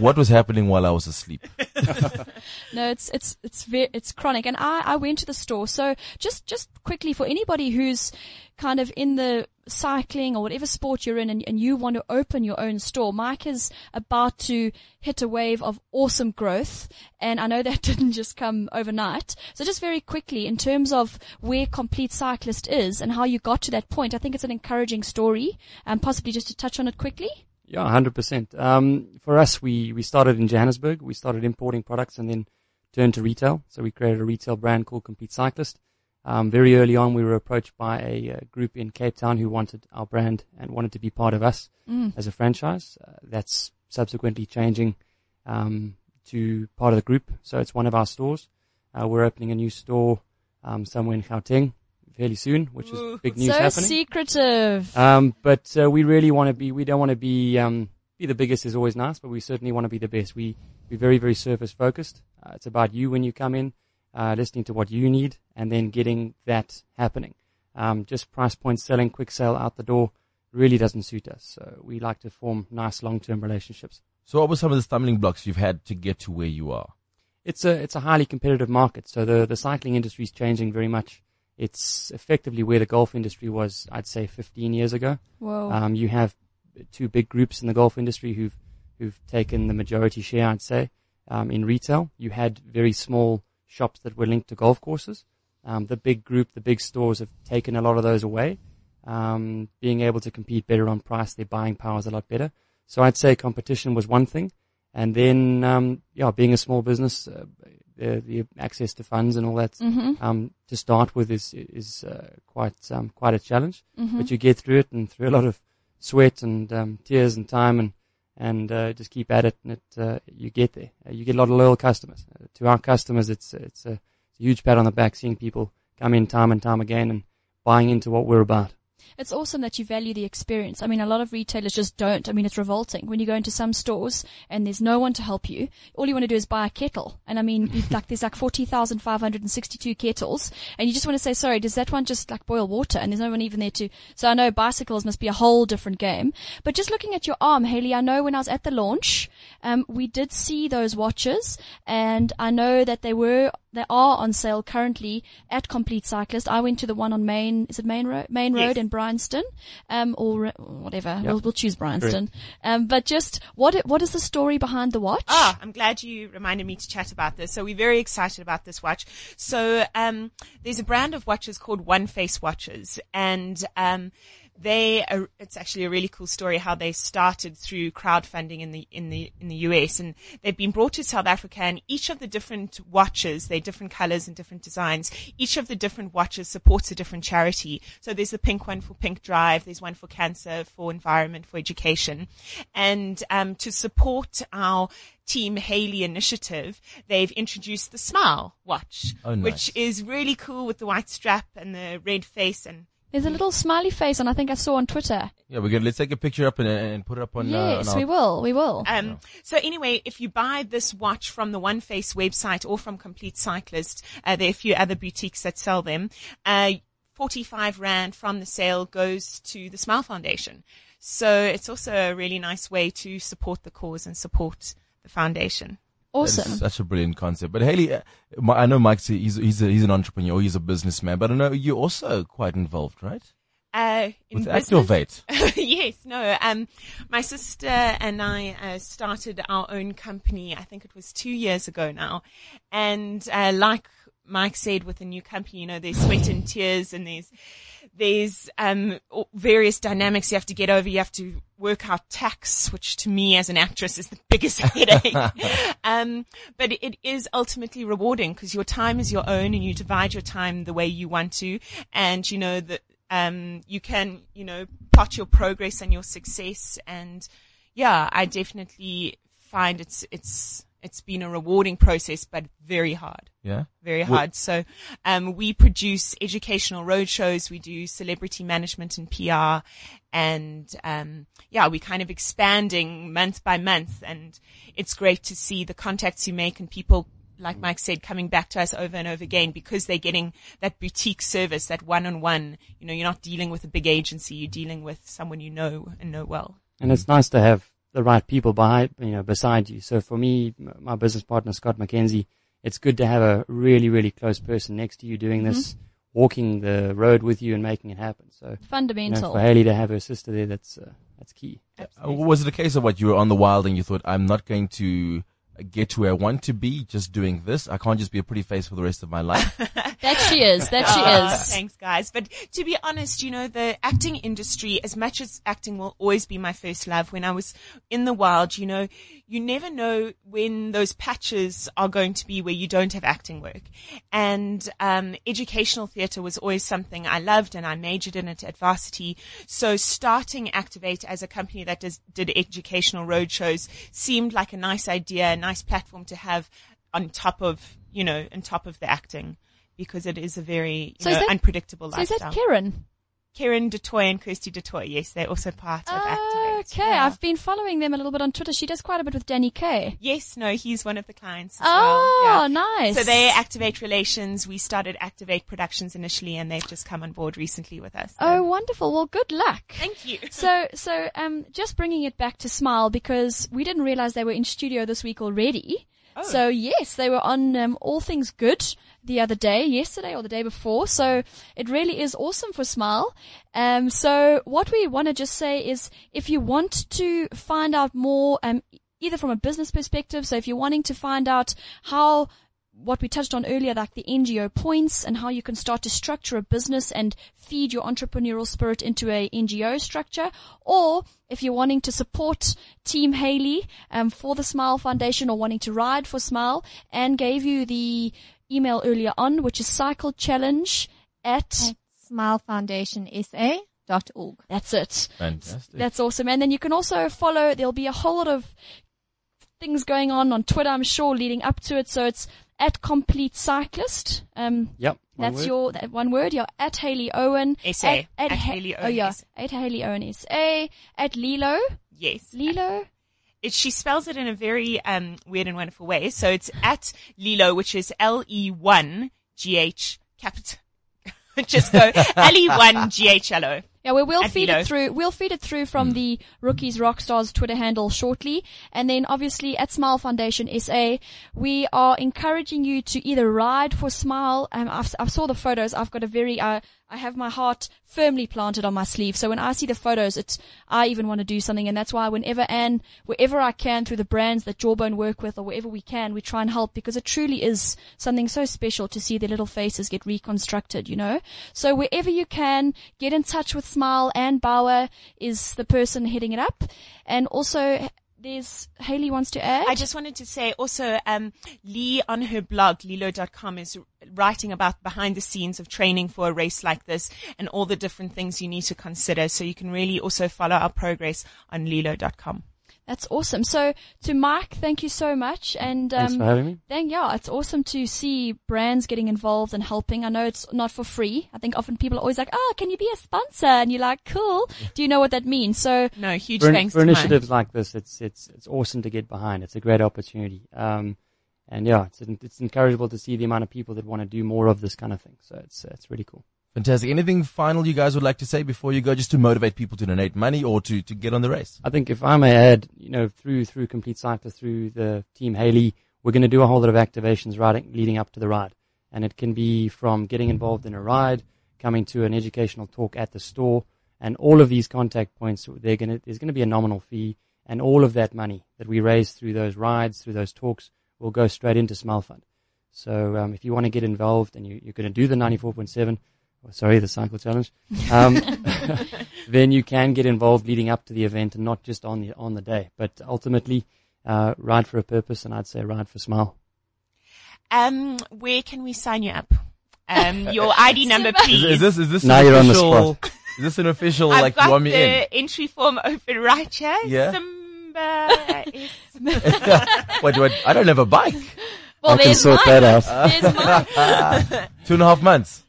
B: what was happening while I was asleep?
D: No, it's it's it's very it's chronic. And I I went to the store. So just just quickly for anybody who's kind of in the cycling or whatever sport you're in, and, and you want to open your own store, Mike is about to hit a wave of awesome growth. And I know that didn't just come overnight. So just very quickly, in terms of where Complete Cyclist is and how you got to that point, I think it's an encouraging story. And possibly just to touch on it quickly.
H: Yeah, hundred percent. Um, for us, we we started in Johannesburg. We started importing products and then turned to retail. So we created a retail brand called Complete Cyclist. Um, very early on, we were approached by a, uh group in Cape Town who wanted our brand and wanted to be part of us as a franchise. Uh, that's subsequently changing um, to part of the group. So it's one of our stores. Uh, we're opening a new store um, somewhere in Gauteng fairly soon, which is big news
D: so
H: happening.
D: secretive.
H: Um, but uh, we really want to be. We don't want to be. Um, be the biggest is always nice, but we certainly want to be the best. We we're very very surface focused. Uh, it's about you when you come in, uh, listening to what you need, and then getting that happening. Um, just price point selling, quick sale out the door, really doesn't suit us. So we like to form nice long term relationships.
B: So what were some of the stumbling blocks you've had to get to where you are?
H: It's a it's a highly competitive market. So the the cycling industry is changing very much. It's effectively where the golf industry was, I'd say, 15 years ago.
D: Whoa.
H: Um, you have two big groups in the golf industry who've who've taken the majority share, I'd say, um, in retail. You had very small shops that were linked to golf courses. Um, the big group, the big stores have taken a lot of those away. Um, being able to compete better on price, their buying power is a lot better. So I'd say competition was one thing, and then um, yeah, being a small business, uh, the, the access to funds and all that
D: Mm-hmm.
H: um, to start with is is uh, quite um, quite a challenge
D: Mm-hmm.
H: but you get through it and through a lot of sweat and um, tears and time and and uh, just keep at it and it uh, you get there. Uh, you get a lot of loyal customers. Uh, to our customers, it's it's a, it's a huge pat on the back seeing people come in time and time again and buying into what we're about.
D: It's awesome that you value the experience. I mean, a lot of retailers just don't. I mean, it's revolting when you go into some stores and there's no one to help you. All you want to do is buy a kettle. And I mean, like there's like 40,562 kettles and you just want to say, sorry, does that one just like boil water? And there's no one even there to, so I know bicycles must be a whole different game. But just looking at your arm, Haley, I know when I was at the launch, um, we did see those watches and I know that they were they are on sale currently at Complete Cyclist. I went to the one on Main, is it Main Road, Main
G: Yes.
D: Road in Bryanston, um, or whatever. We'll, we'll choose Bryanston. Um, but just what what is the story behind the watch?
G: Ah, I'm glad you reminded me to chat about this. So we're very excited about this watch. So um, there's a brand of watches called One Face Watches, and um, they are, it's actually a really cool story how they started through crowdfunding in the in the in the US, and they've been brought to South Africa. And each of the different watches, they're different colors and different designs. Each of the different watches supports a different charity. So there's the pink one for Pink Drive, there's one for cancer, for environment, for education, and um, to support our Team Haley initiative, they've introduced the Smile watch,
B: Oh, nice.
G: which is really cool with the white strap and the red face and
D: There's a little smiley face and I think I saw on Twitter.
B: Yeah, we're gonna let's take a picture up and, and put it up on. uh,
D: yes,
B: on our,
D: we will. We will.
G: Um, so anyway, if you buy this watch from the One Face website or from Complete Cyclist, uh, there are a few other boutiques that sell them. Uh, 45 Rand from the sale goes to the Smile Foundation. So it's also a really nice way to support the cause and support the foundation.
B: That's
D: awesome.
B: Such a brilliant concept. But Haley, uh, I know Mike's, he's, he's, a, he's an entrepreneur, he's a businessman, but I know you're also quite involved, right?
G: Uh, in
B: With Activate.
G: yes, no. Um, my sister and I uh, started our own company. I think it was two years ago now, and uh, like Mike said, with a new company, you know, there's sweat and tears, and there's there's um various dynamics you have to get over. You have to work out tax, which to me as an actress is the biggest headache. um, but it is ultimately rewarding because your time is your own, and you divide your time the way you want to, and you know that um, you can, you know, plot your progress and your success. And yeah, I definitely find it's, it's, it's been a rewarding process, but very hard,
B: Yeah.
G: very
B: Well-
G: hard. So, um, we produce educational roadshows. We do celebrity management and PR. And, um, yeah, we're kind of expanding month by month. And it's great to see the contacts you make and people like Mike said, coming back to us over and over again because they're getting that boutique service, that one on one. You know, you're not dealing with a big agency, you're dealing with someone you know and know well.
H: And it's nice to have the right people behind, you know, beside you. So for me, my business partner, Scott McKenzie, it's good to have a really, really close person next to you doing this, walking the road with you and making it happen. So, you know,
D: Fundamental.
H: for Haley to have her sister there, that's, uh, that's key.
B: Uh, Was it a case of what you were on the wild and you thought, I'm not going to get to where I want to be just doing this? I can't just be a pretty face for the rest of my life.
D: that she is. That she
G: Ah,
D: is.
G: Thanks, guys. But to be honest, you know, the acting industry, as much as acting will always be my first love, when I was in the wild, you know, you never know when those patches are going to be where you don't have acting work. And um, educational theatre was always something I loved, and I majored in it at varsity. So starting Activate as a company that does, did educational roadshows seemed like a nice idea, a nice platform to have on top of, you know, on top of the acting. Because it is a very you
D: So
G: know,
D: that-
G: unpredictable
D: So is that Karen?
G: Karen du Toit and Kirsty du Toit, yes, they're also part of Activate.
D: Okay,
G: Yeah.
D: I've been following them a little bit on Twitter. She does quite a bit with Danny K.
G: Yes, no, he's one of the clients as
D: Oh,
G: well. Yeah.
D: nice.
G: So they Activate Relations. We started Activate Productions initially, and they've just come on board recently with us. So
D: Oh, wonderful. Well, good luck.
G: thank you.
D: So, so, um, just bringing it back to Smile because we didn't realize they were in studio this week already.
G: Oh.
D: So yes, they were on um, All Things Good the other day, yesterday or the day before. So it really is awesome for Smile. Um, so what we want to just say is, if you want to find out more, um, either from a business perspective, so if you're wanting to find out how what we touched on earlier, like the NGO points and how you can start to structure a business and feed your entrepreneurial spirit into a NGO structure, or if you're wanting to support Team Haley um, for the Smile Foundation or wanting to ride for Smile, and gave you the email earlier on, which is cycle challenge at.
E: at smilefoundationsa.org.
D: That's it.
B: Fantastic.
D: That's awesome. And then you can also follow, there'll be a whole lot of things going on on Twitter, I'm sure, leading up to it. So it's at Complete Cyclist. Um,
H: Yep. One
D: That's
H: word?
D: your that one word. You're at Haley Owen.
G: SA.
D: At,
G: At
D: Ha-
G: Hayley
D: Oh
G: Owen
D: yeah, at Haley Owen SA. At Lilo.
G: Yes.
D: Lilo.
G: It, she spells it in a very um, weird and wonderful way. So it's at Lilo, which is L E one G H capital. Just go L E one G H L O.
D: Yeah, we will
G: At
D: feed
G: Lilo.
D: it through. We'll feed it through from the Rookies Rockstars Twitter handle shortly, and then obviously at Smile Foundation SA, we are encouraging you to either ride for Smile. Um, I've, I've saw the photos. I've got a very, uh, I have my heart firmly planted on my sleeve. So when I see the photos, it's I even want to do something, and that's why whenever and wherever I can through the brands that Jawbone work with, or wherever we can, we try and help because it truly is something so special to see their little faces get reconstructed. You know, so wherever you can, get in touch with Smile. Anne Bauer is the person heading it up, and also. There's Haley wants to add.
G: I just wanted to say also, um, Lee on her blog, lilo.com is writing about behind the scenes of training for a race like this and all the different things you need to consider. So you can really also follow our progress on lilo.com.
D: That's awesome. So to Mike, thank you so much. And
H: Thanks
D: um,
H: for having me.
D: Then yeah, it's awesome to see brands getting involved and helping. I know it's not for free. I think often people are always like, "Oh, can you be a sponsor?" And you're like, "Cool." Do you know what that means? So
G: No, huge
H: for,
G: thanks
H: for
G: to Mike.
H: initiatives like this, it's it's it's awesome to get behind. It's a great opportunity. Um, and yeah, it's it's encouragable to see the amount of people that want to do more of this kind of thing. So it's it's really cool.
B: Fantastic. Anything final you guys would like to say before you go, just to motivate people to donate money or to, to get on the race?
H: I think if I may add, you know, through through Complete Cyclist, through the team Haley, we're going to do a whole lot of activations riding leading up to the ride, and it can be from getting involved in a ride, coming to an educational talk at the store, and all of these contact points. They're going to there's going to be a nominal fee, and all of that money that we raise through those rides, through those talks, will go straight into Smile Fund. So um, if you want to get involved and you, you're going to do the 94.7, or sorry, the cycle challenge, um, then you can get involved leading up to the event and not just on the on the day. But ultimately, uh, ride for a purpose, and I'd say ride for Smile.
G: Um, where can we sign you up? Um, your ID number, please.
B: is this, is this
H: Now
B: an
H: you're on the
B: official, is this an official,
G: I've
B: like,
G: got
B: you want me
G: the
B: in?
G: entry form open right here.
B: Yeah.
G: Simba is
B: Wait, wait, I don't have a bike.
D: well,
H: I can sort
D: mine.
H: that out.
D: There's mine.
B: Two and a half months.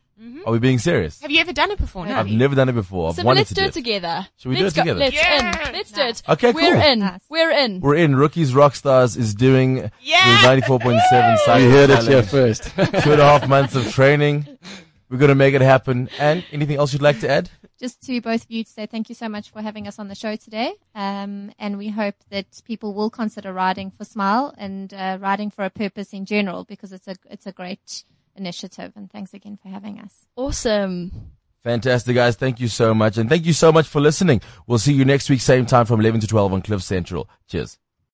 B: Are we being serious?
G: Have you ever done it before? No.
B: I've never done it before. I've
D: So
B: wanted
D: let's
B: to
D: do
B: do
D: it together.
B: Should we do
D: let's
B: it
D: go.
B: together?
D: Let's
G: Yeah.
D: in. Let's do it.
B: Okay, cool.
D: We're in.
E: Nice.
D: We're in.
B: We're in. Rookies Rockstars is doing
G: Yeah.
B: the 94.7 cycle
H: You heard it here first.
B: Two and a half months of training. We're going to make it happen. And anything else you'd like to add?
E: Just to both of you to say thank you so much for having us on the show today. Um, and we hope that people will consider riding for Smile and uh, riding for a purpose in general because it's a it's a great initiative. And thanks again for having us.
D: Awesome.
B: Fantastic, guys. Thank you so much. And thank you so much for listening. We'll see you next week, same time from 11 to 12 on Cliff Central. Cheers.